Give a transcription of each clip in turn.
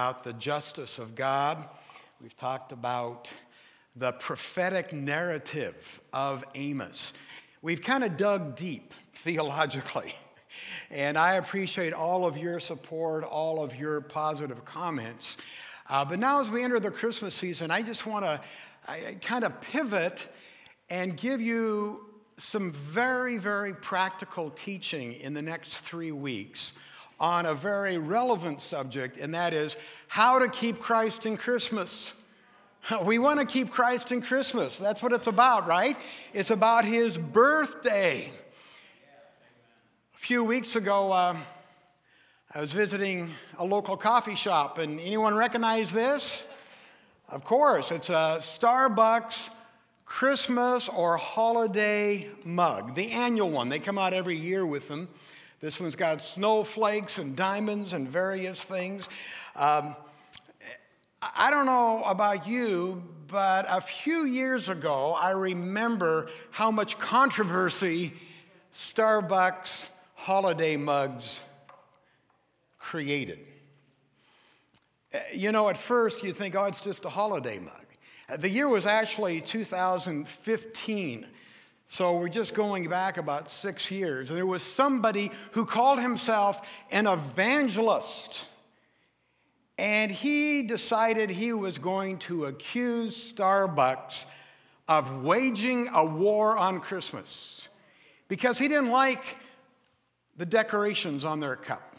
about the justice of God. We've talked about the prophetic narrative of Amos. We've kind of dug deep theologically. And I appreciate all of your support, all of your positive comments. Uh, but now, as we enter the Christmas season, I just want to kind of pivot and give you some very, very practical teaching in the next three weeks on a very relevant subject, and that is how to keep Christ in Christmas. We want to keep Christ in Christmas. That's what it's about, right? It's about his birthday. A few weeks ago, uh, I was visiting a local coffee shop, and anyone recognize this? Of course, it's a Starbucks Christmas or holiday mug, the annual one. They come out every year with them. This one's got snowflakes and diamonds and various things. Um, I don't know about you, but a few years ago, I remember how much controversy Starbucks holiday mugs created. Uh, you know, at first you think, oh, it's just a holiday mug. Uh, the year was actually 2015. So we're just going back about six years. There was somebody who called himself an evangelist. And he decided he was going to accuse Starbucks of waging a war on Christmas because he didn't like the decorations on their cup.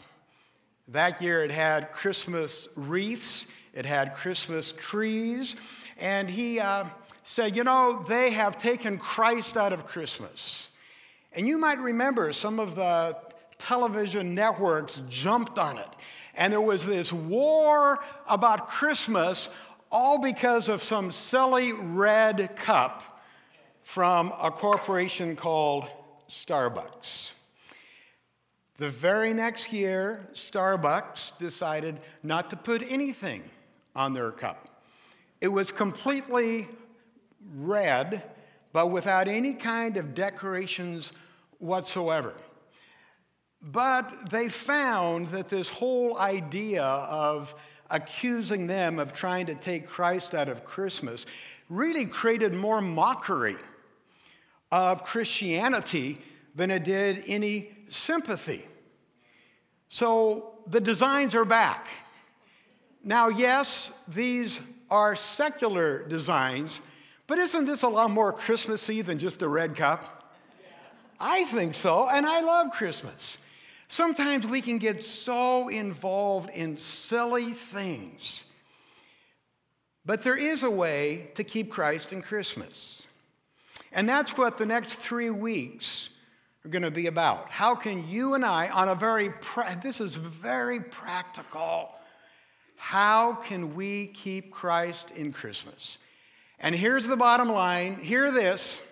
That year it had Christmas wreaths, it had Christmas trees, and he uh, said, You know, they have taken Christ out of Christmas. And you might remember some of the television networks jumped on it. And there was this war about Christmas, all because of some silly red cup from a corporation called Starbucks. The very next year, Starbucks decided not to put anything on their cup. It was completely red, but without any kind of decorations whatsoever. But they found that this whole idea of accusing them of trying to take Christ out of Christmas really created more mockery of Christianity than it did any sympathy. So the designs are back. Now, yes, these are secular designs, but isn't this a lot more Christmassy than just a red cup? I think so, and I love Christmas. Sometimes we can get so involved in silly things. But there is a way to keep Christ in Christmas. And that's what the next three weeks are going to be about. How can you and I, on a very, pra- this is very practical, how can we keep Christ in Christmas? And here's the bottom line hear this.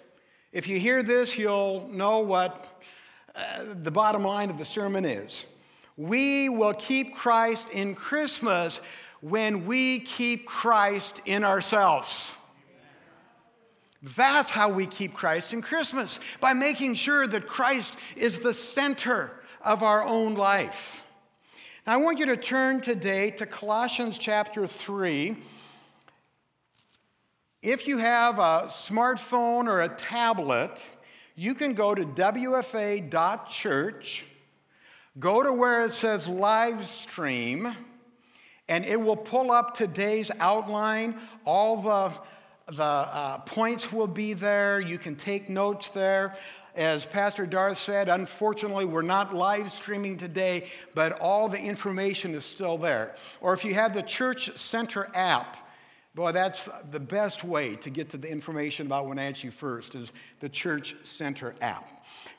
If you hear this, you'll know what uh, the bottom line of the sermon is. We will keep Christ in Christmas when we keep Christ in ourselves. That's how we keep Christ in Christmas, by making sure that Christ is the center of our own life. Now, I want you to turn today to Colossians chapter 3 if you have a smartphone or a tablet, you can go to WFA.church, go to where it says live stream, and it will pull up today's outline. All the, the uh, points will be there. You can take notes there. As Pastor Darth said, unfortunately, we're not live streaming today, but all the information is still there. Or if you have the Church Center app, Boy, that's the best way to get to the information about Wenatchee First is the Church Center app.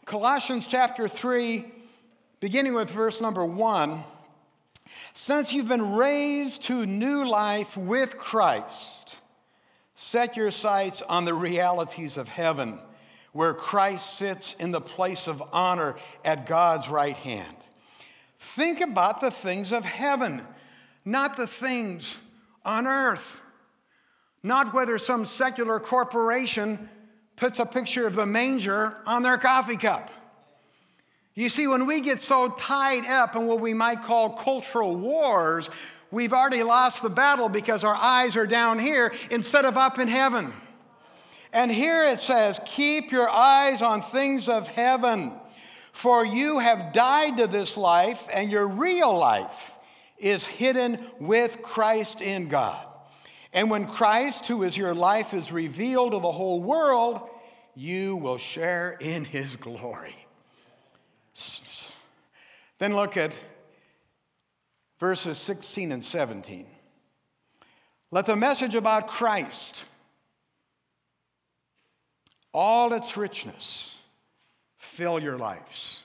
Colossians chapter 3, beginning with verse number 1. Since you've been raised to new life with Christ, set your sights on the realities of heaven, where Christ sits in the place of honor at God's right hand. Think about the things of heaven, not the things on earth not whether some secular corporation puts a picture of the manger on their coffee cup. You see, when we get so tied up in what we might call cultural wars, we've already lost the battle because our eyes are down here instead of up in heaven. And here it says, Keep your eyes on things of heaven, for you have died to this life, and your real life is hidden with Christ in God. And when Christ, who is your life, is revealed to the whole world, you will share in his glory. Then look at verses 16 and 17. Let the message about Christ, all its richness, fill your lives.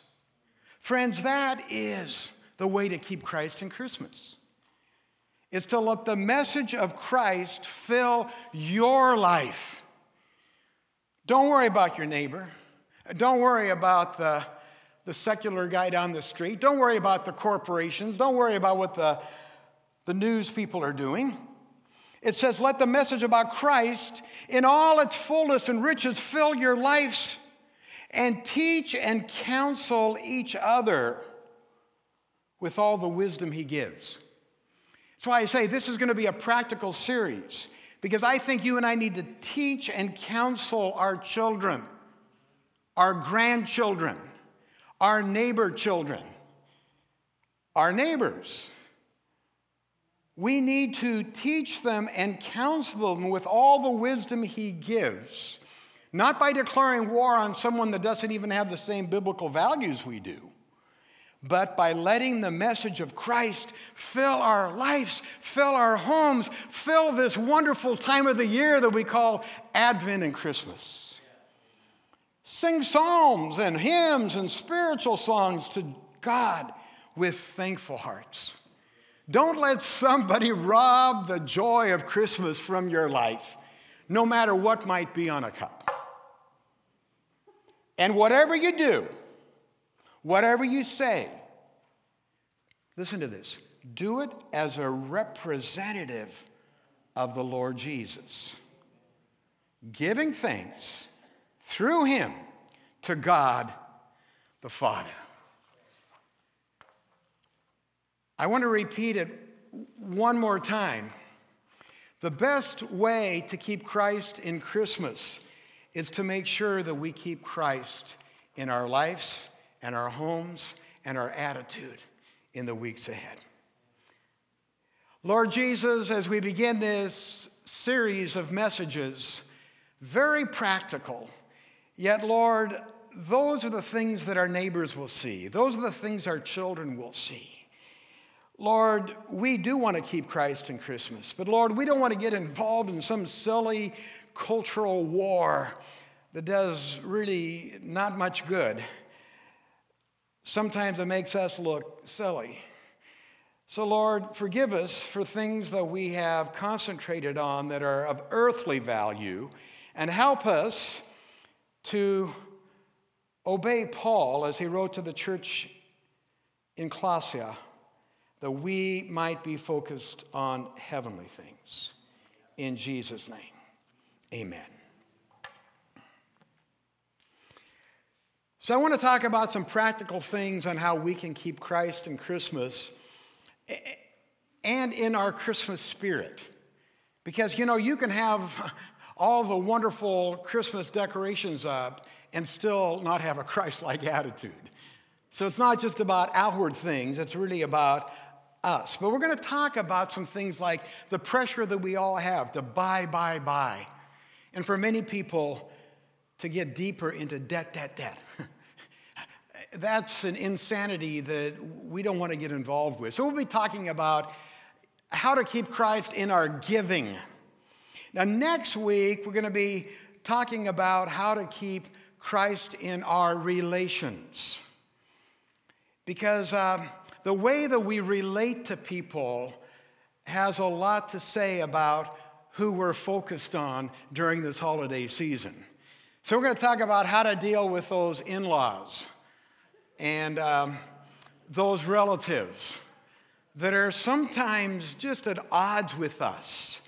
Friends, that is the way to keep Christ in Christmas. Is to let the message of Christ fill your life. Don't worry about your neighbor. Don't worry about the, the secular guy down the street. Don't worry about the corporations. Don't worry about what the, the news people are doing. It says, Let the message about Christ in all its fullness and riches fill your lives and teach and counsel each other with all the wisdom he gives. That's why I say this is going to be a practical series because I think you and I need to teach and counsel our children, our grandchildren, our neighbor children, our neighbors. We need to teach them and counsel them with all the wisdom He gives, not by declaring war on someone that doesn't even have the same biblical values we do but by letting the message of Christ fill our lives, fill our homes, fill this wonderful time of the year that we call Advent and Christmas. Sing psalms and hymns and spiritual songs to God with thankful hearts. Don't let somebody rob the joy of Christmas from your life, no matter what might be on a cup. And whatever you do, Whatever you say, listen to this do it as a representative of the Lord Jesus, giving thanks through him to God the Father. I want to repeat it one more time. The best way to keep Christ in Christmas is to make sure that we keep Christ in our lives and our homes and our attitude in the weeks ahead. Lord Jesus, as we begin this series of messages, very practical, yet, Lord, those are the things that our neighbors will see, those are the things our children will see. Lord, we do want to keep Christ in Christmas, but Lord, we don't want to get involved in some silly cultural war that does really not much good sometimes it makes us look silly. So, Lord, forgive us for things that we have concentrated on that are of earthly value, and help us to obey Paul as he wrote to the church in Colossia that we might be focused on heavenly things. In Jesus' name, amen. So, I want to talk about some practical things on how we can keep Christ in Christmas and in our Christmas spirit. Because, you know, you can have all the wonderful Christmas decorations up and still not have a Christ like attitude. So, it's not just about outward things, it's really about us. But we're going to talk about some things like the pressure that we all have to buy, buy, buy. And for many people, to get deeper into debt, debt, debt. That's an insanity that we don't want to get involved with. So we'll be talking about how to keep Christ in our giving. Now, next week, we're going to be talking about how to keep Christ in our relations. Because uh, the way that we relate to people has a lot to say about who we're focused on during this holiday season. So, we're going to talk about how to deal with those in laws and um, those relatives that are sometimes just at odds with us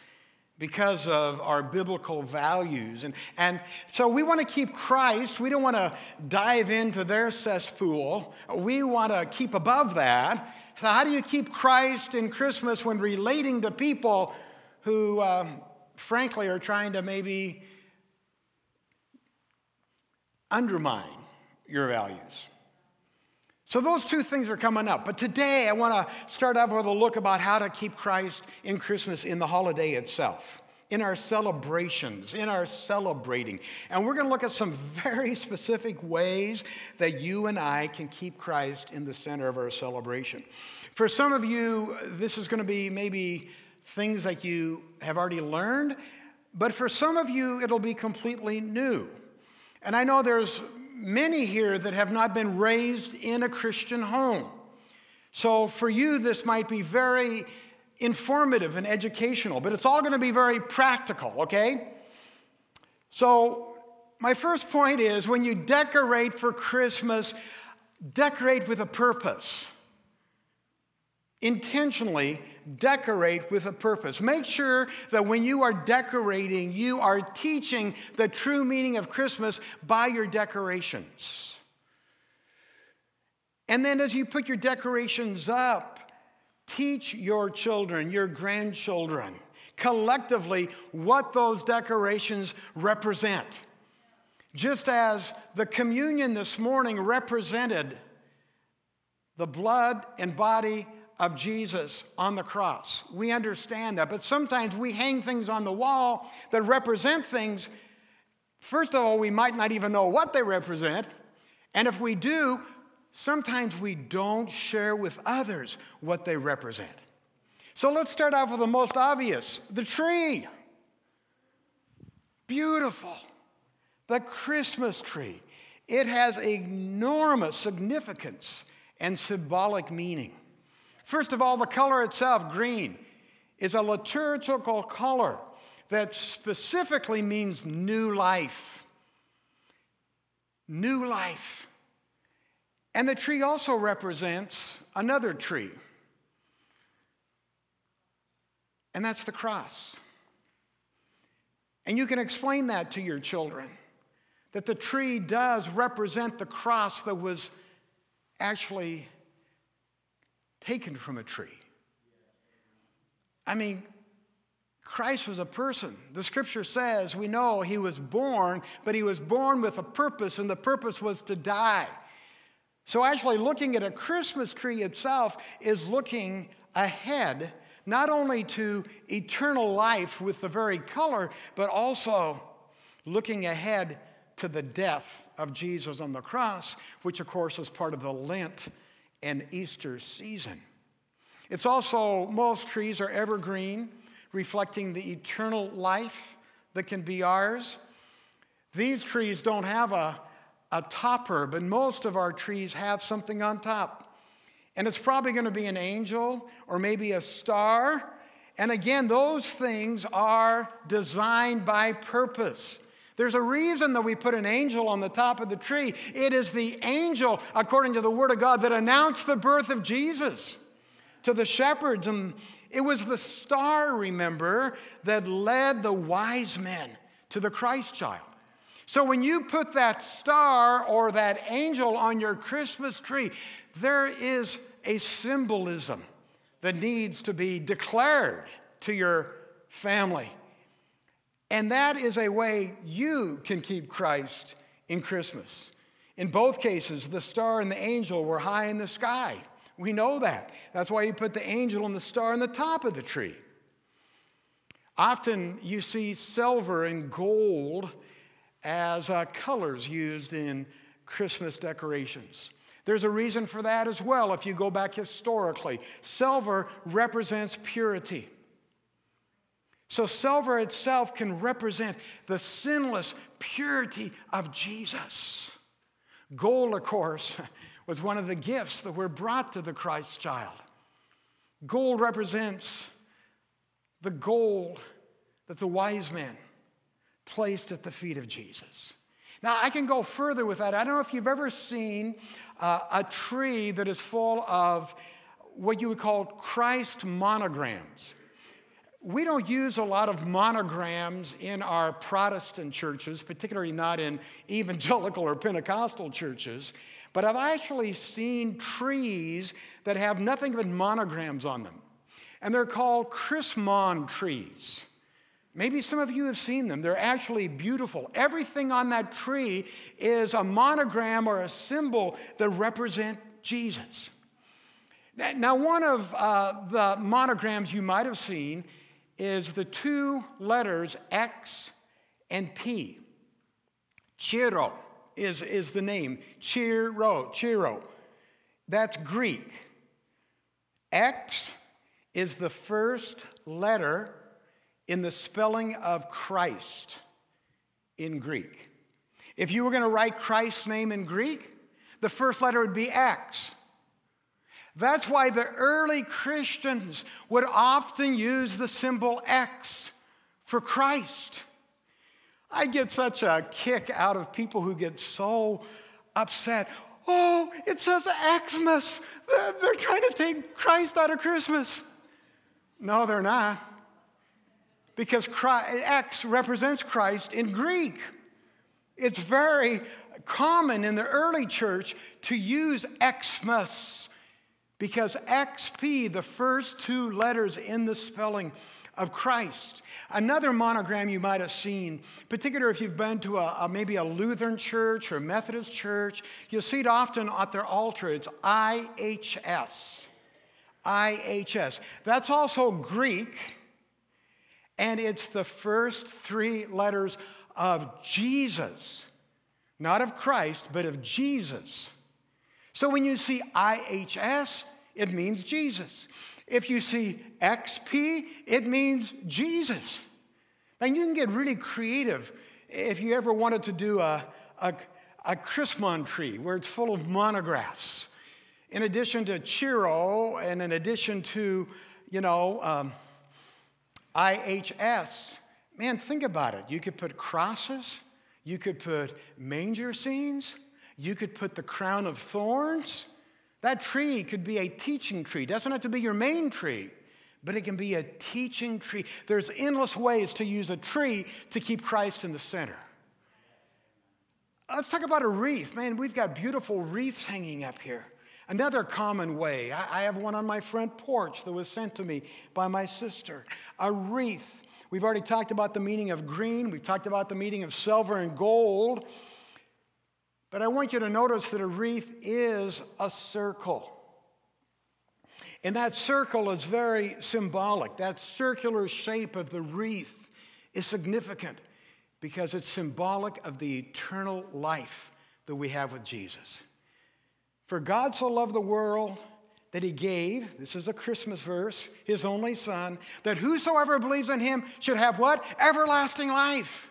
because of our biblical values. And, and so we want to keep Christ. We don't want to dive into their cesspool. We want to keep above that So, how do you keep Christ in Christmas when relating to people who, um, frankly, are trying to maybe undermine your values? So, those two things are coming up. But today, I want to start off with a look about how to keep Christ in Christmas in the holiday itself in our celebrations, in our celebrating. And we're going to look at some very specific ways that you and I can keep Christ in the center of our celebration. For some of you, this is going to be maybe things that you have already learned, but for some of you, it'll be completely new. And I know there's many here that have not been raised in a Christian home. So for you, this might be very informative and educational, but it's all going to be very practical, okay? So, my first point is when you decorate for Christmas, decorate with a purpose. Intentionally decorate with a purpose. Make sure that when you are decorating, you are teaching the true meaning of Christmas by your decorations. And then as you put your decorations up, Teach your children, your grandchildren, collectively what those decorations represent. Just as the communion this morning represented the blood and body of Jesus on the cross. We understand that, but sometimes we hang things on the wall that represent things. First of all, we might not even know what they represent. And if we do, sometimes we don't share with others what they represent. So let's start off with the most obvious the tree. Beautiful. The Christmas tree. It has enormous significance and symbolic meaning. First of all, the color itself, green, is a liturgical color that specifically means new life. New life. And the tree also represents another tree, and that's the cross. And you can explain that to your children that the tree does represent the cross that was actually taken from a tree. I mean, Christ was a person. The scripture says we know he was born, but he was born with a purpose, and the purpose was to die. So, actually, looking at a Christmas tree itself is looking ahead, not only to eternal life with the very color, but also looking ahead to the death of Jesus on the cross, which, of course, is part of the Lent and Easter season. It's also, most trees are evergreen, reflecting the eternal life that can be ours. These trees don't have a a topper, but most of our trees have something on top. And it's probably going to be an angel or maybe a star. And again, those things are designed by purpose. There's a reason that we put an angel on the top of the tree. It is the angel, according to the Word of God, that announced the birth of Jesus to the shepherds. And it was the star, remember, that led the wise men to the Christ child. So when you put that star or that angel on your Christmas tree, there is a symbolism that needs to be declared to your family. And that is a way you can keep Christ in Christmas. In both cases, the star and the angel were high in the sky. We know that. That's why you put the angel and the star on the top of the tree. Often you see silver and gold as uh, colors used in Christmas decorations. There's a reason for that as well if you go back historically. Silver represents purity. So, silver itself can represent the sinless purity of Jesus. Gold, of course, was one of the gifts that were brought to the Christ child. Gold represents the gold that the wise men placed at the feet of Jesus. Now, I can go further with that. I don't know if you've ever seen uh, a tree that is full of what you would call Christ monograms. We don't use a lot of monograms in our Protestant churches, particularly not in evangelical or Pentecostal churches, but I've actually seen trees that have nothing but monograms on them. And they're called Chrismon trees. Maybe some of you have seen them. They're actually beautiful. Everything on that tree is a monogram or a symbol that represent Jesus. Now, one of uh, the monograms you might have seen is the two letters X and P. Chi-Rho is, is the name. Chi-Rho, Chi-Rho. That's Greek. X is the first letter in the spelling of Christ in Greek. If you were going to write Christ's name in Greek, the first letter would be X. That's why the early Christians would often use the symbol X for Christ. I get such a kick out of people who get so upset. Oh, it says Xmas. They're, trying to take Christ out of Christmas. No, they're not because Christ, X represents Christ in Greek. It's very common in the early church to use Xmas because XP, the first two letters in the spelling of Christ. Another monogram you might have seen, particularly if you've been to a, a, maybe a Lutheran church or Methodist church, you'll see it often at their altar. It's IHS. IHS. That's also Greek and it's the first three letters of Jesus, not of Christ, but of Jesus. So when you see IHS, it means Jesus. If you see XP, it means Jesus. And you can get really creative if you ever wanted to do a, a, a Chrismon tree where it's full of monographs. In addition to Chi-Rho and in addition to, you know, um, IHS. Man, think about it. You could put crosses, you could put manger scenes, you could put the crown of thorns. That tree could be a teaching tree. It doesn't have to be your main tree, but it can be a teaching tree. There's endless ways to use a tree to keep Christ in the center. Let's talk about a wreath. Man, we've got beautiful wreaths hanging up here. Another common way, I have one on my front porch that was sent to me by my sister. A wreath. We've already talked about the meaning of green, we've talked about the meaning of silver and gold. But I want you to notice that a wreath is a circle. And that circle is very symbolic. That circular shape of the wreath is significant because it's symbolic of the eternal life that we have with Jesus. For God so loved the world that he gave, this is a Christmas verse, his only son, that whosoever believes in him should have what? Everlasting life.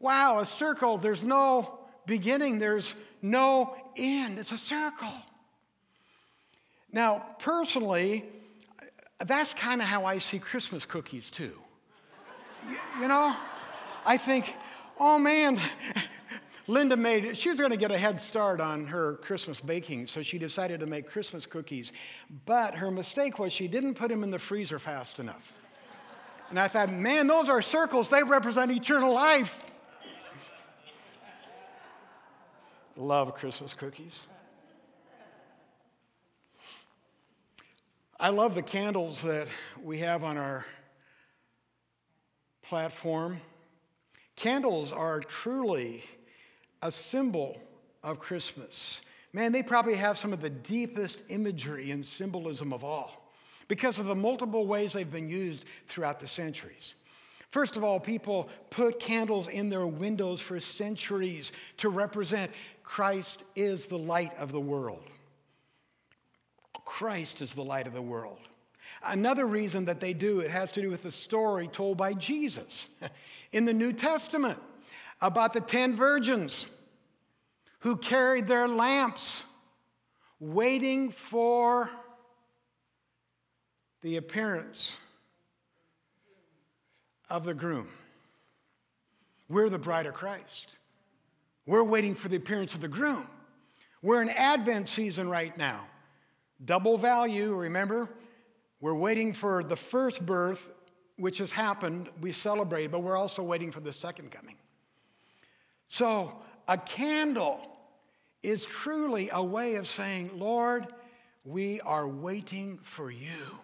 Wow, a circle, there's no beginning, there's no end. It's a circle. Now, personally, that's kind of how I see Christmas cookies too. You, you know, I think, oh man, Linda made, she was going to get a head start on her Christmas baking, so she decided to make Christmas cookies. But her mistake was she didn't put them in the freezer fast enough. And I thought, man, those are circles, they represent eternal life. Love Christmas cookies. I love the candles that we have on our platform. Candles are truly a symbol of Christmas. Man, they probably have some of the deepest imagery and symbolism of all because of the multiple ways they've been used throughout the centuries. First of all, people put candles in their windows for centuries to represent Christ is the light of the world. Christ is the light of the world. Another reason that they do it has to do with the story told by Jesus in the New Testament about the 10 virgins who carried their lamps waiting for the appearance of the groom. We're the bride of Christ. We're waiting for the appearance of the groom. We're in Advent season right now. Double value, remember? We're waiting for the first birth which has happened, we celebrate, but we're also waiting for the second coming. So, a candle is truly a way of saying, Lord, we are waiting for you.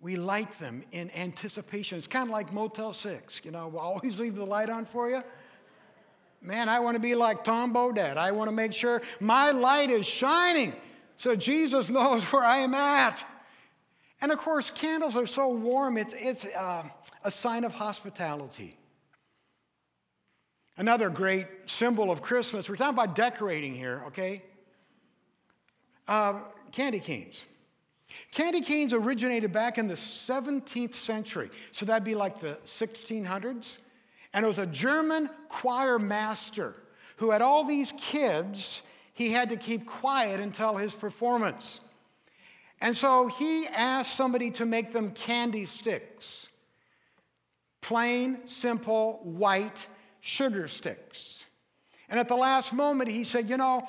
We light them in anticipation. It's kind of like Motel 6. You know, we'll always leave the light on for you. Man, I want to be like Tom Bodett. I want to make sure my light is shining so Jesus knows where I am at. And of course, candles are so warm, it's, it's uh, a sign of hospitality. Another great symbol of Christmas, we're talking about decorating here, okay? Uh, candy canes. Candy canes originated back in the 17th century, so that'd be like the 1600s. And it was a German choir master who had all these kids he had to keep quiet until his performance. And so he asked somebody to make them candy sticks plain, simple, white sugar sticks. And at the last moment, he said, You know,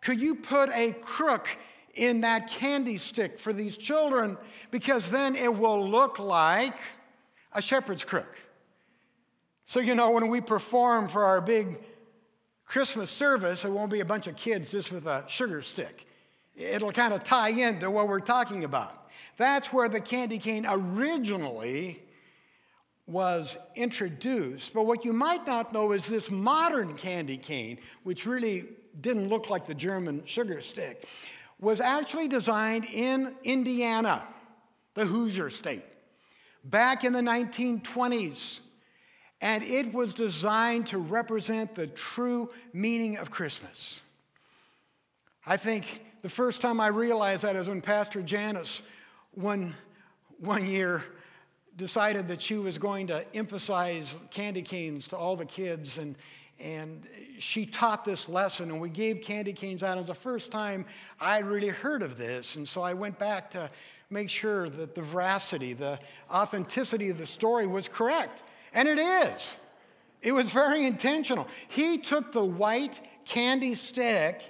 could you put a crook in that candy stick for these children? Because then it will look like a shepherd's crook. So, you know, when we perform for our big Christmas service, it won't be a bunch of kids just with a sugar stick. It'll kind of tie into what we're talking about. That's where the candy cane originally was introduced. But what you might not know is this modern candy cane, which really didn't look like the German sugar stick, was actually designed in Indiana, the Hoosier state, back in the 1920s. And it was designed to represent the true meaning of Christmas. I think the first time I realized that is when Pastor Janice, one, one year, decided that she was going to emphasize candy canes to all the kids. And, and she taught this lesson, and we gave candy canes out. It was the first time I really heard of this. And so I went back to make sure that the veracity, the authenticity of the story was correct. And it is. It was very intentional. He took the white candy stick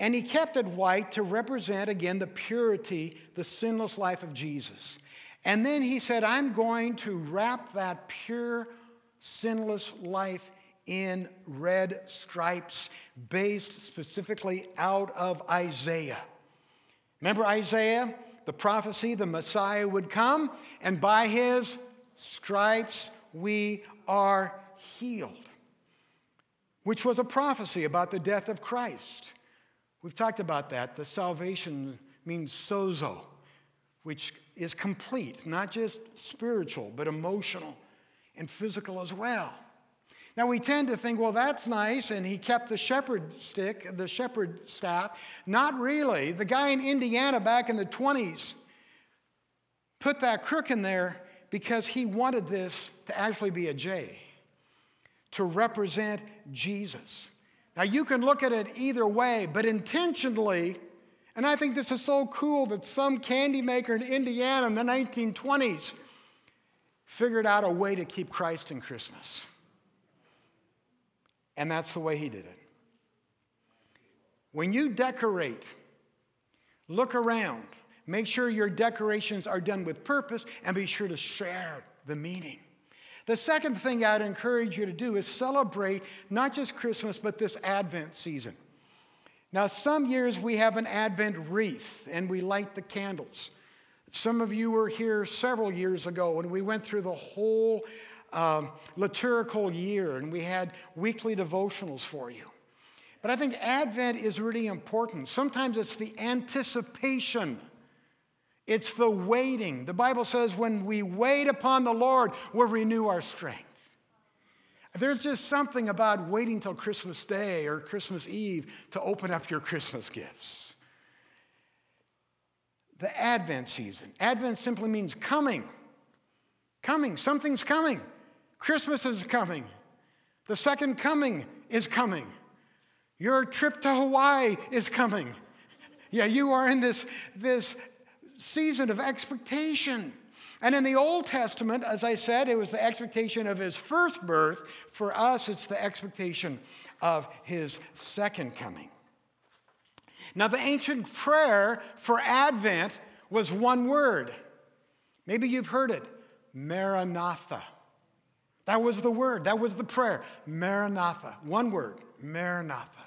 and he kept it white to represent, again, the purity, the sinless life of Jesus. And then he said, I'm going to wrap that pure, sinless life in red stripes, based specifically out of Isaiah. Remember Isaiah? The prophecy, the Messiah would come, and by his stripes we are healed, which was a prophecy about the death of Christ. We've talked about that. The salvation means sozo, which is complete, not just spiritual, but emotional and physical as well. Now we tend to think, well, that's nice, and he kept the shepherd stick, the shepherd staff. Not really. The guy in Indiana back in the 20s put that crook in there because he wanted this to actually be a J, to represent Jesus. Now, you can look at it either way, but intentionally, and I think this is so cool that some candy maker in Indiana in the 1920s figured out a way to keep Christ in Christmas. And that's the way he did it. When you decorate, look around Make sure your decorations are done with purpose and be sure to share the meaning. The second thing I'd encourage you to do is celebrate not just Christmas, but this Advent season. Now, some years we have an Advent wreath and we light the candles. Some of you were here several years ago and we went through the whole um, liturgical year and we had weekly devotionals for you. But I think Advent is really important. Sometimes it's the anticipation it's the waiting. The Bible says when we wait upon the Lord, we'll renew our strength. There's just something about waiting till Christmas Day or Christmas Eve to open up your Christmas gifts. The Advent season. Advent simply means coming. Coming. Something's coming. Christmas is coming. The second coming is coming. Your trip to Hawaii is coming. Yeah, you are in this, this season of expectation. And in the Old Testament, as I said, it was the expectation of his first birth. For us, it's the expectation of his second coming. Now, the ancient prayer for Advent was one word Maybe you've heard it Maranatha. That was the word, that was the prayer. Maranatha. One word, Maranatha.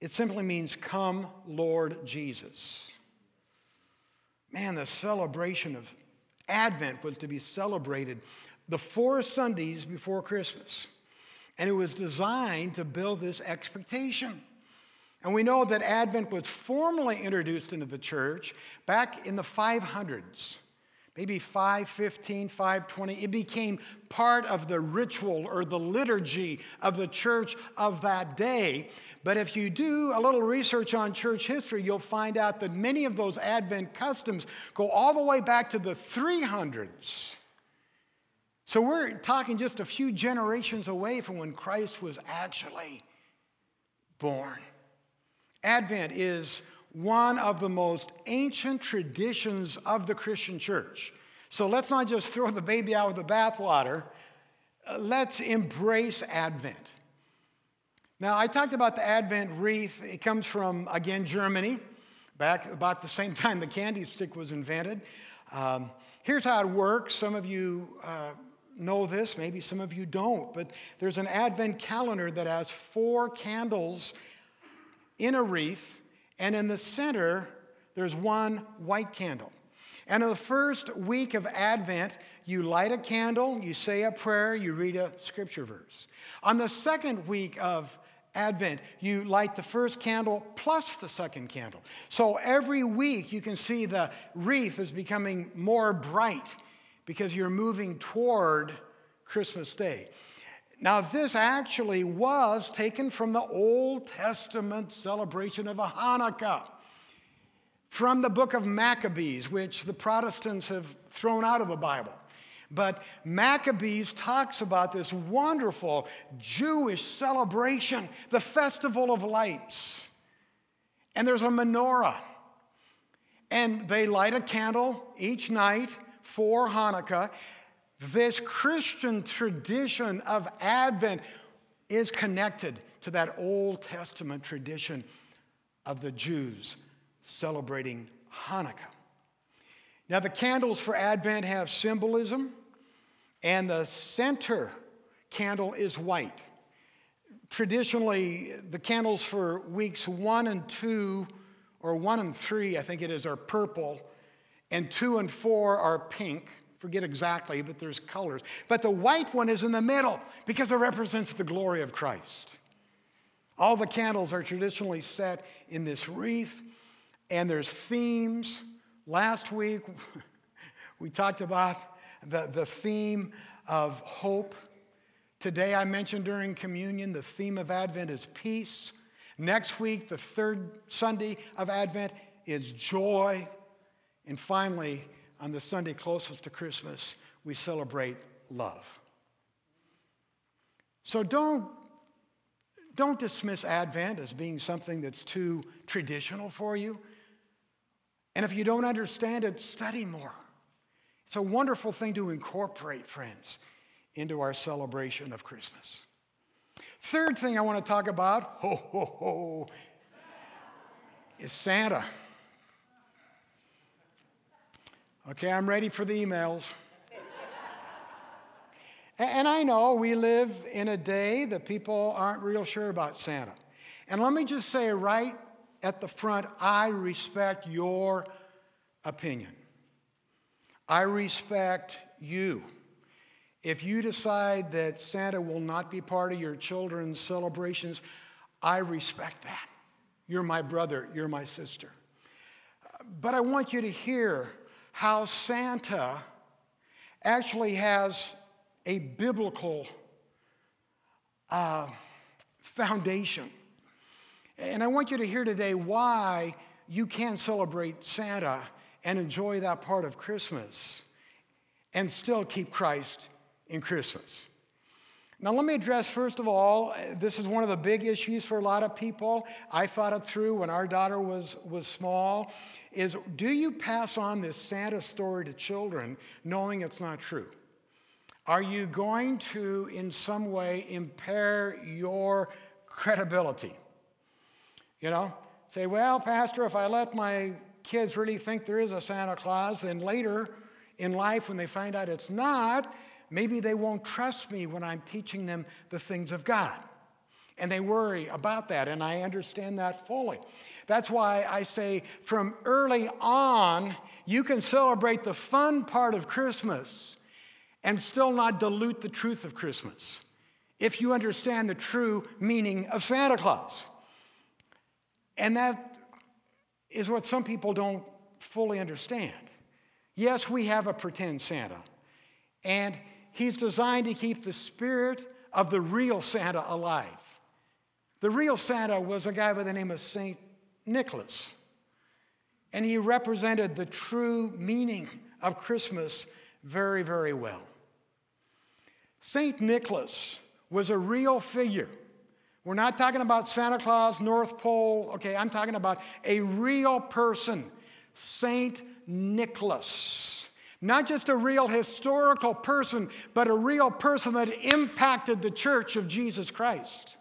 It simply means, Come, Lord Jesus. Man, the celebration of Advent was to be celebrated the four Sundays before Christmas. And it was designed to build this expectation. And we know that Advent was formally introduced into the church back in the 500s, maybe 515, 520. It became part of the ritual or the liturgy of the church of that day. But if you do a little research on church history, you'll find out that many of those Advent customs go all the way back to the 300s. So we're talking just a few generations away from when Christ was actually born. Advent is one of the most ancient traditions of the Christian church. So let's not just throw the baby out with the bathwater. Uh, let's embrace Advent. Now, I talked about the Advent wreath. It comes from, again, Germany, back about the same time the candy stick was invented. Um, here's how it works. Some of you uh, know this, maybe some of you don't, but there's an Advent calendar that has four candles in a wreath, and in the center, there's one white candle. And in the first week of Advent, you light a candle, you say a prayer, you read a scripture verse. On the second week of Advent, you light the first candle plus the second candle. So every week you can see the wreath is becoming more bright because you're moving toward Christmas Day. Now, this actually was taken from the Old Testament celebration of Hanukkah, from the book of Maccabees, which the Protestants have thrown out of the Bible. But Maccabees talks about this wonderful Jewish celebration, the Festival of Lights. And there's a menorah. And they light a candle each night for Hanukkah. This Christian tradition of Advent is connected to that Old Testament tradition of the Jews celebrating Hanukkah. Now, the candles for Advent have symbolism, and the center candle is white. Traditionally, the candles for weeks one and two, or one and three, I think it is, are purple, and two and four are pink forget exactly, but there's colors. But the white one is in the middle because it represents the glory of Christ. All the candles are traditionally set in this wreath, and there's themes. Last week, we talked about the, the theme of hope. Today, I mentioned during communion, the theme of Advent is peace. Next week, the third Sunday of Advent, is joy. And finally, on the Sunday closest to Christmas, we celebrate love. So don't, don't dismiss Advent as being something that's too traditional for you. And if you don't understand it, study more. It's a wonderful thing to incorporate, friends, into our celebration of Christmas. Third thing I want to talk about, ho, ho, ho, is Santa. Okay, I'm ready for the emails. and I know we live in a day that people aren't real sure about Santa. And let me just say right at the front I respect your opinion. I respect you. If you decide that Santa will not be part of your children's celebrations, I respect that. You're my brother, you're my sister. But I want you to hear how Santa actually has a biblical uh, foundation. And I want you to hear today why you can celebrate Santa and enjoy that part of Christmas and still keep Christ in Christmas. Now, let me address first of all, this is one of the big issues for a lot of people. I thought it through when our daughter was, was small. Is do you pass on this Santa story to children knowing it's not true? Are you going to, in some way, impair your credibility? You know, say, well, Pastor, if I let my kids really think there is a Santa Claus, then later in life, when they find out it's not, maybe they won't trust me when I'm teaching them the things of God. And they worry about that, and I understand that fully. That's why I say from early on, you can celebrate the fun part of Christmas and still not dilute the truth of Christmas if you understand the true meaning of Santa Claus. And that is what some people don't fully understand. Yes, we have a pretend Santa, and he's designed to keep the spirit of the real Santa alive. The real Santa was a guy by the name of St. Nicholas, and he represented the true meaning of Christmas very, very well. St. Nicholas was a real figure. We're not talking about Santa Claus, North Pole. Okay, I'm talking about a real person, St. Nicholas. Not just a real historical person, but a real person that impacted the church of Jesus Christ.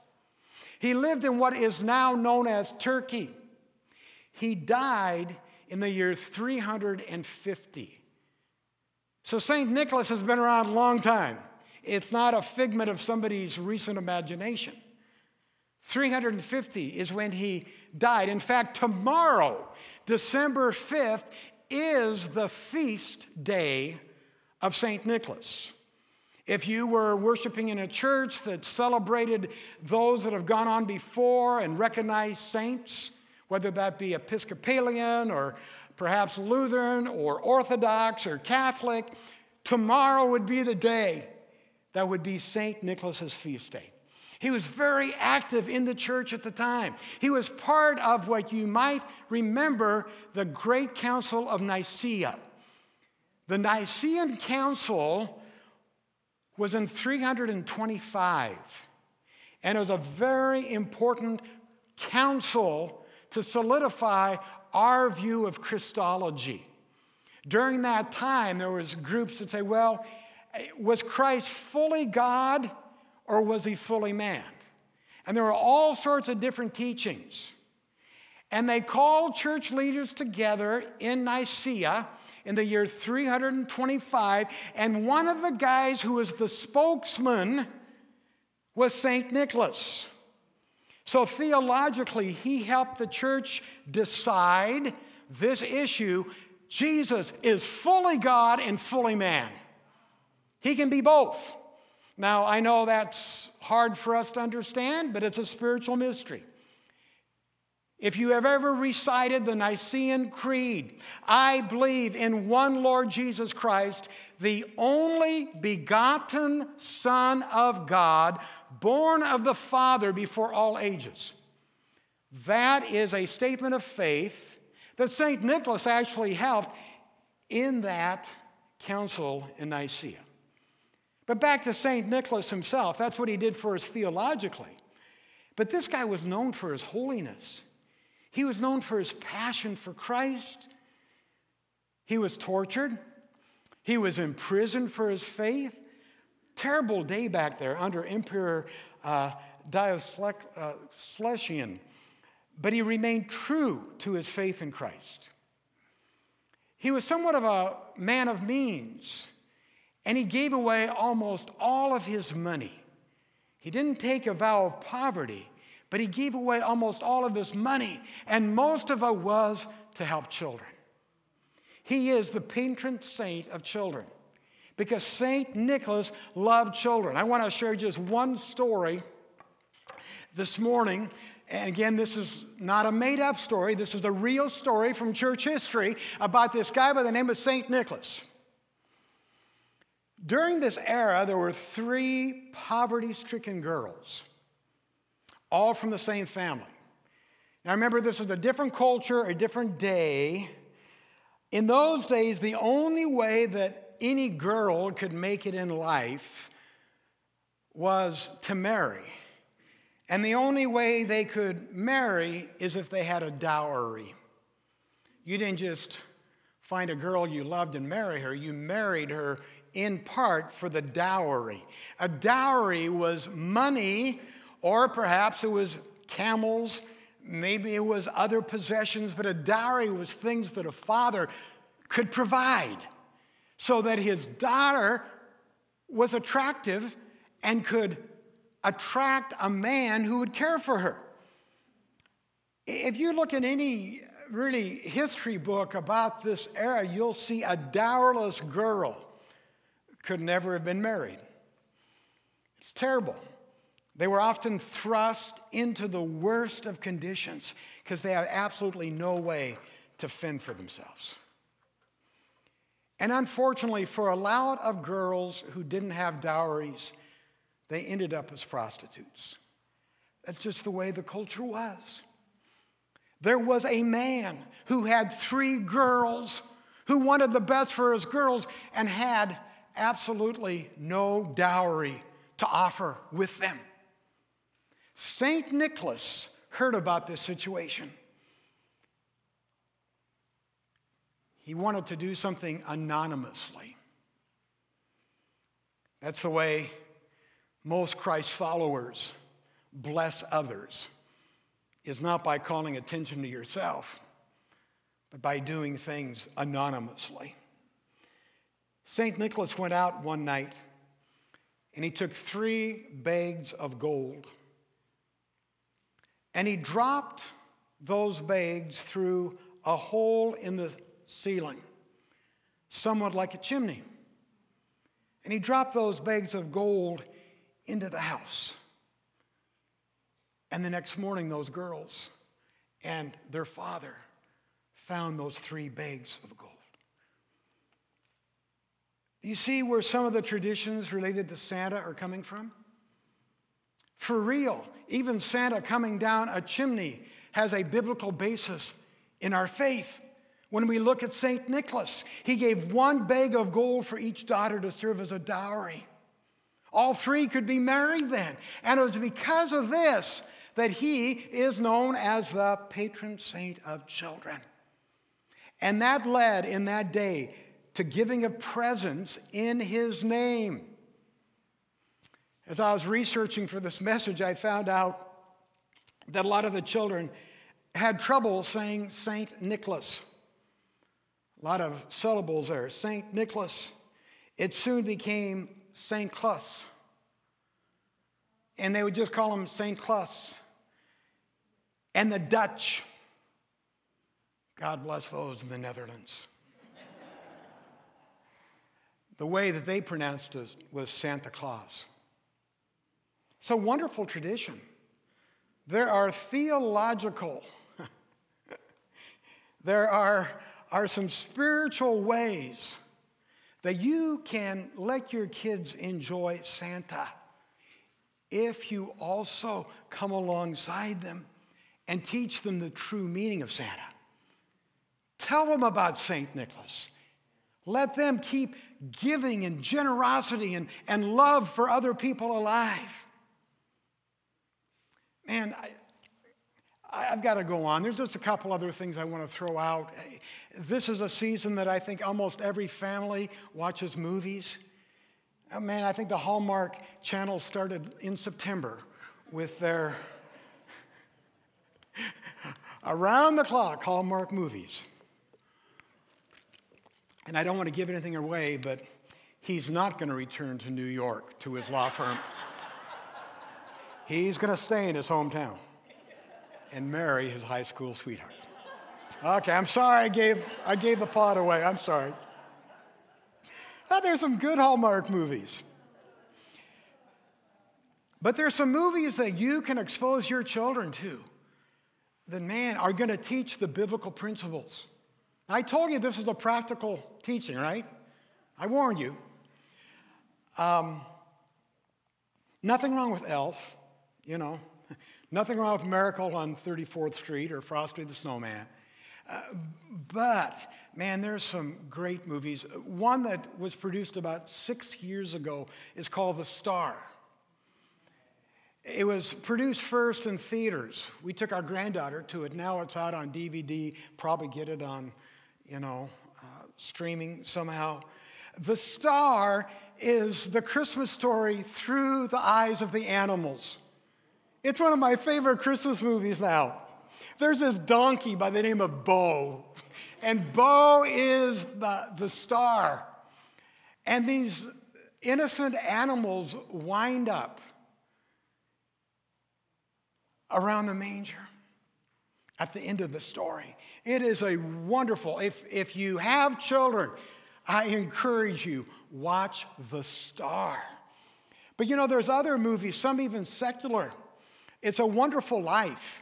He lived in what is now known as Turkey. He died in the year 350. So St. Nicholas has been around a long time. It's not a figment of somebody's recent imagination. 350 is when he died. In fact, tomorrow, December 5th, is the feast day of St. Nicholas. If you were worshiping in a church that celebrated those that have gone on before and recognized saints, whether that be Episcopalian or perhaps Lutheran or Orthodox or Catholic, tomorrow would be the day that would be St. Nicholas's feast day. He was very active in the church at the time. He was part of what you might remember the Great Council of Nicaea. The Nicene Council was in 325, and it was a very important council to solidify our view of Christology. During that time, there was groups that say, well, was Christ fully God or was he fully man? And there were all sorts of different teachings. And they called church leaders together in Nicaea in the year 325. And one of the guys who was the spokesman was St. Nicholas. So theologically, he helped the church decide this issue Jesus is fully God and fully man. He can be both. Now, I know that's hard for us to understand, but it's a spiritual mystery. If you have ever recited the Nicene Creed, I believe in one Lord Jesus Christ, the only begotten Son of God, born of the Father before all ages. That is a statement of faith that St. Nicholas actually helped in that council in Nicaea. But back to St. Nicholas himself, that's what he did for us theologically. But this guy was known for his holiness, he was known for his passion for Christ. He was tortured, he was imprisoned for his faith. Terrible day back there under Emperor uh, Diocletian, but he remained true to his faith in Christ. He was somewhat of a man of means. And he gave away almost all of his money. He didn't take a vow of poverty, but he gave away almost all of his money, and most of it was to help children. He is the patron saint of children because Saint Nicholas loved children. I want to share just one story this morning. And again, this is not a made up story, this is a real story from church history about this guy by the name of Saint Nicholas. During this era, there were three poverty stricken girls, all from the same family. Now remember, this was a different culture, a different day. In those days, the only way that any girl could make it in life was to marry. And the only way they could marry is if they had a dowry. You didn't just find a girl you loved and marry her, you married her in part for the dowry. A dowry was money, or perhaps it was camels Maybe it was other possessions, but a dowry was things that a father could provide so that his daughter was attractive and could attract a man who would care for her. If you look in any really history book about this era, you'll see a dowerless girl could never have been married. It's terrible. They were often thrust into the worst of conditions because they had absolutely no way to fend for themselves. And unfortunately, for a lot of girls who didn't have dowries, they ended up as prostitutes. That's just the way the culture was. There was a man who had three girls who wanted the best for his girls and had absolutely no dowry to offer with them. St. Nicholas heard about this situation. He wanted to do something anonymously. That's the way most Christ followers bless others, is not by calling attention to yourself, but by doing things anonymously. St. Nicholas went out one night and he took three bags of gold and he dropped those bags through a hole in the ceiling, somewhat like a chimney. And he dropped those bags of gold into the house. And the next morning, those girls and their father found those three bags of gold. You see where some of the traditions related to Santa are coming from? For real, even Santa coming down a chimney has a biblical basis in our faith. When we look at St. Nicholas, he gave one bag of gold for each daughter to serve as a dowry. All three could be married then. And it was because of this that he is known as the patron saint of children. And that led in that day to giving of presents in his name. As I was researching for this message, I found out that a lot of the children had trouble saying Saint Nicholas. A lot of syllables there. Saint Nicholas. It soon became Saint Clus. And they would just call him Saint Clus. And the Dutch, God bless those in the Netherlands. The way that they pronounced it was Santa Claus. It's a wonderful tradition. There are theological, there are, are some spiritual ways that you can let your kids enjoy Santa if you also come alongside them and teach them the true meaning of Santa. Tell them about St. Nicholas. Let them keep giving and generosity and, and love for other people alive. Man, I, I've got to go on. There's just a couple other things I want to throw out. This is a season that I think almost every family watches movies. Oh, man, I think the Hallmark channel started in September with their around the clock Hallmark movies. And I don't want to give anything away, but he's not going to return to New York to his law firm. He's going to stay in his hometown and marry his high school sweetheart. Okay, I'm sorry I gave, I gave the pot away. I'm sorry. Oh, there's some good Hallmark movies. But there's some movies that you can expose your children to that, man, are going to teach the biblical principles. I told you this is a practical teaching, right? I warned you. Um, nothing wrong with Elf you know. Nothing wrong with Miracle on 34th Street or Frosty the Snowman. Uh, but, man, there's some great movies. One that was produced about six years ago is called The Star. It was produced first in theaters. We took our granddaughter to it. Now it's out on DVD, probably get it on, you know, uh, streaming somehow. The Star is the Christmas story through the eyes of the animals. It's one of my favorite Christmas movies now. There's this donkey by the name of Bo, and Bo is the, the star. And these innocent animals wind up around the manger at the end of the story. It is a wonderful, if, if you have children, I encourage you, watch The Star. But you know, there's other movies, some even secular. It's a wonderful life.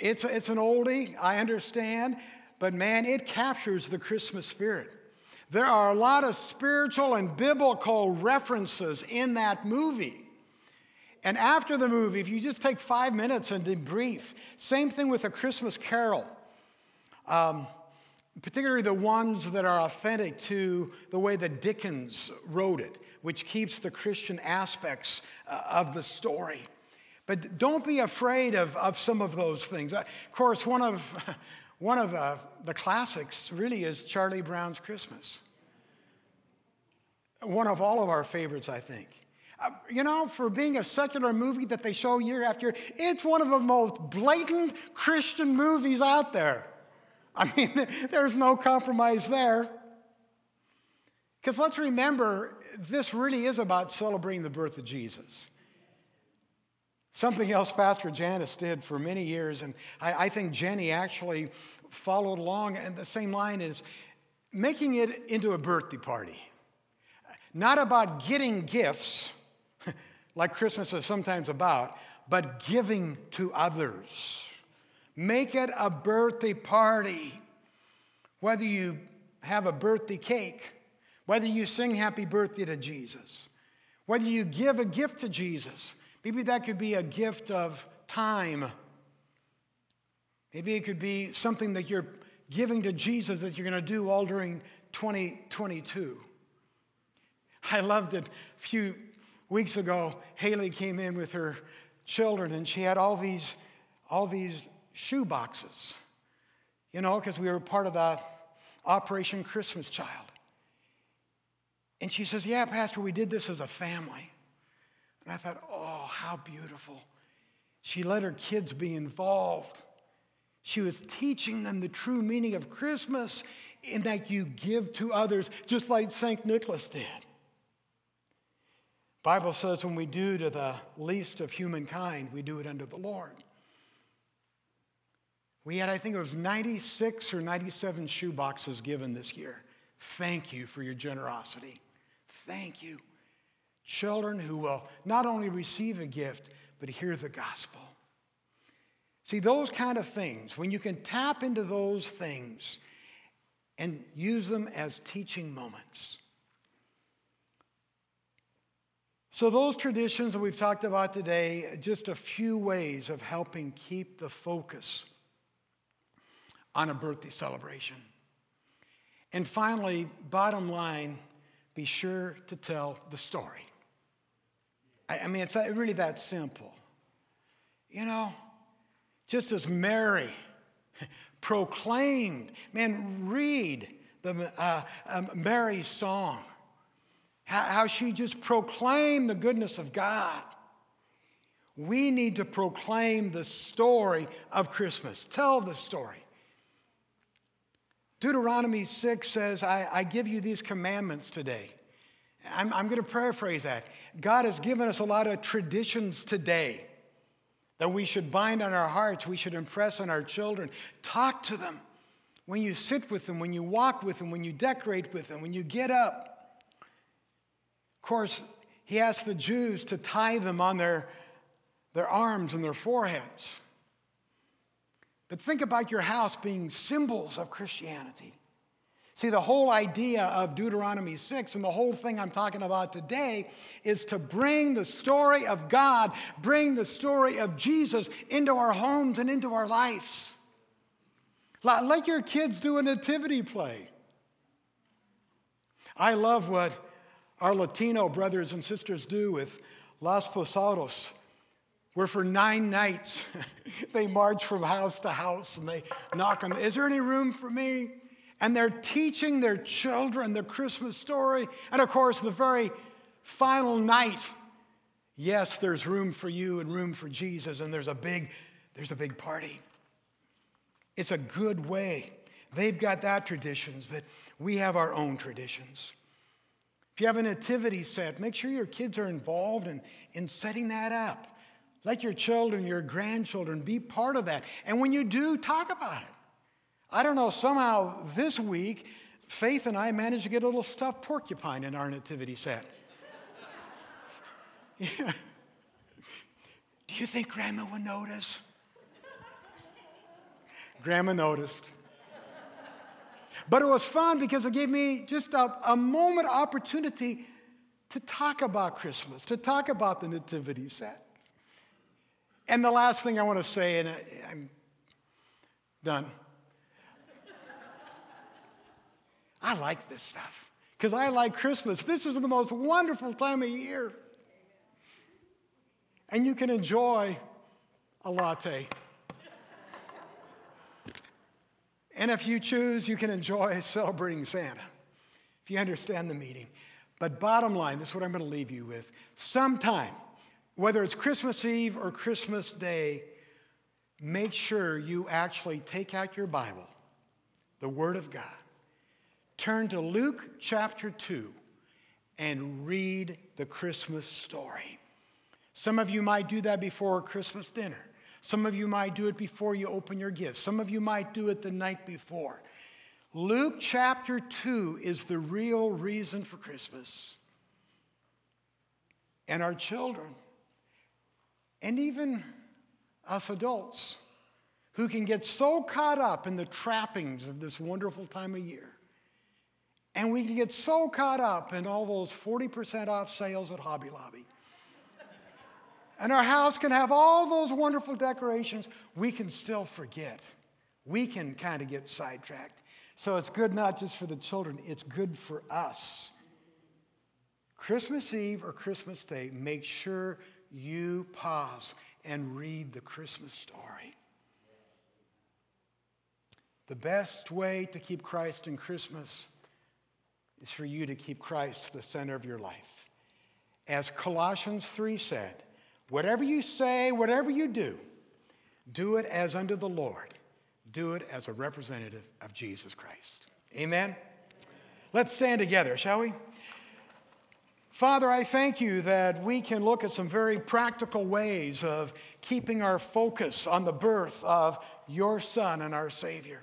It's, it's an oldie, I understand, but man, it captures the Christmas spirit. There are a lot of spiritual and biblical references in that movie. And after the movie, if you just take five minutes and debrief, same thing with a Christmas carol, um, particularly the ones that are authentic to the way that Dickens wrote it, which keeps the Christian aspects uh, of the story. But don't be afraid of, of some of those things. Uh, of course, one of, one of the, the classics really is Charlie Brown's Christmas. One of all of our favorites, I think. Uh, you know, for being a secular movie that they show year after year, it's one of the most blatant Christian movies out there. I mean, there's no compromise there. Because let's remember, this really is about celebrating the birth of Jesus. Something else Pastor Janice did for many years, and I, I think Jenny actually followed along, and the same line is making it into a birthday party. Not about getting gifts, like Christmas is sometimes about, but giving to others. Make it a birthday party. Whether you have a birthday cake, whether you sing happy birthday to Jesus, whether you give a gift to Jesus, Maybe that could be a gift of time. Maybe it could be something that you're giving to Jesus that you're going to do all during 2022. I loved it. A few weeks ago, Haley came in with her children and she had all these, all these shoe boxes, you know, because we were part of the Operation Christmas Child. And she says, Yeah, Pastor, we did this as a family. And I thought, oh, how beautiful. She let her kids be involved. She was teaching them the true meaning of Christmas in that you give to others, just like St. Nicholas did. Bible says when we do to the least of humankind, we do it unto the Lord. We had, I think it was 96 or 97 shoe boxes given this year. Thank you for your generosity. Thank you children who will not only receive a gift, but hear the gospel. See, those kind of things, when you can tap into those things and use them as teaching moments. So, those traditions that we've talked about today, just a few ways of helping keep the focus on a birthday celebration. And finally, bottom line, be sure to tell the story. I, I mean, it's really that simple. You know, just as Mary proclaimed, man, read the uh, um, Mary's song, how, how she just proclaimed the goodness of God. We need to proclaim the story of Christmas. Tell the story. Deuteronomy 6 says, I, I give you these commandments today I'm, I'm going to paraphrase that. God has given us a lot of traditions today that we should bind on our hearts, we should impress on our children. Talk to them when you sit with them, when you walk with them, when you decorate with them, when you get up. Of course, he asked the Jews to tie them on their, their arms and their foreheads. But think about your house being symbols of Christianity. See, the whole idea of Deuteronomy 6 and the whole thing I'm talking about today is to bring the story of God, bring the story of Jesus into our homes and into our lives. Let your kids do a nativity play. I love what our Latino brothers and sisters do with Las Posadas, where for nine nights they march from house to house and they knock on, the, is there any room for me? and they're teaching their children the Christmas story. And of course, the very final night, yes, there's room for you and room for Jesus, and there's a big, there's a big party. It's a good way. They've got that traditions, but we have our own traditions. If you have a nativity set, make sure your kids are involved in, in setting that up. Let your children, your grandchildren be part of that. And when you do, talk about it. I don't know, somehow this week, Faith and I managed to get a little stuffed porcupine in our nativity set. Do you think Grandma would notice? Grandma noticed. But it was fun because it gave me just a, a moment opportunity to talk about Christmas, to talk about the nativity set. And the last thing I want to say, and I'm done. I like this stuff because I like Christmas. This is the most wonderful time of year. And you can enjoy a latte. and if you choose, you can enjoy celebrating Santa, if you understand the meaning. But bottom line, this is what I'm going to leave you with. Sometime, whether it's Christmas Eve or Christmas Day, make sure you actually take out your Bible, the Word of God, turn to Luke chapter 2, and read the Christmas story. Some of you might do that before Christmas dinner. Some of you might do it before you open your gifts. Some of you might do it the night before. Luke chapter 2 is the real reason for Christmas. And our children and even us adults who can get so caught up in the trappings of this wonderful time of year. And we can get so caught up in all those 40% off sales at Hobby Lobby. And our house can have all those wonderful decorations. We can still forget. We can kind of get sidetracked. So it's good not just for the children, it's good for us. Christmas Eve or Christmas Day, make sure you pause and read the Christmas story. The best way to keep Christ in Christmas is for you to keep Christ the center of your life. As Colossians 3 said, whatever you say, whatever you do, do it as unto the Lord. Do it as a representative of Jesus Christ. Amen? Let's stand together, shall we? Father, I thank you that we can look at some very practical ways of keeping our focus on the birth of your Son and our Savior.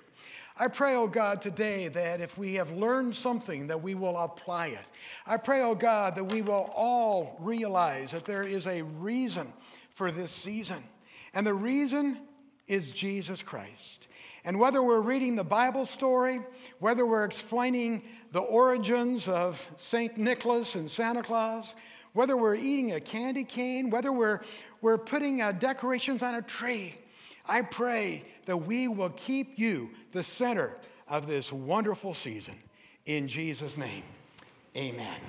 I pray, oh God, today that if we have learned something, that we will apply it. I pray, oh God, that we will all realize that there is a reason for this season. And the reason is Jesus Christ. And whether we're reading the Bible story, whether we're explaining the origins of St. Nicholas and Santa Claus, whether we're eating a candy cane, whether we're, we're putting uh, decorations on a tree, I pray that we will keep you the center of this wonderful season. In Jesus' name, amen.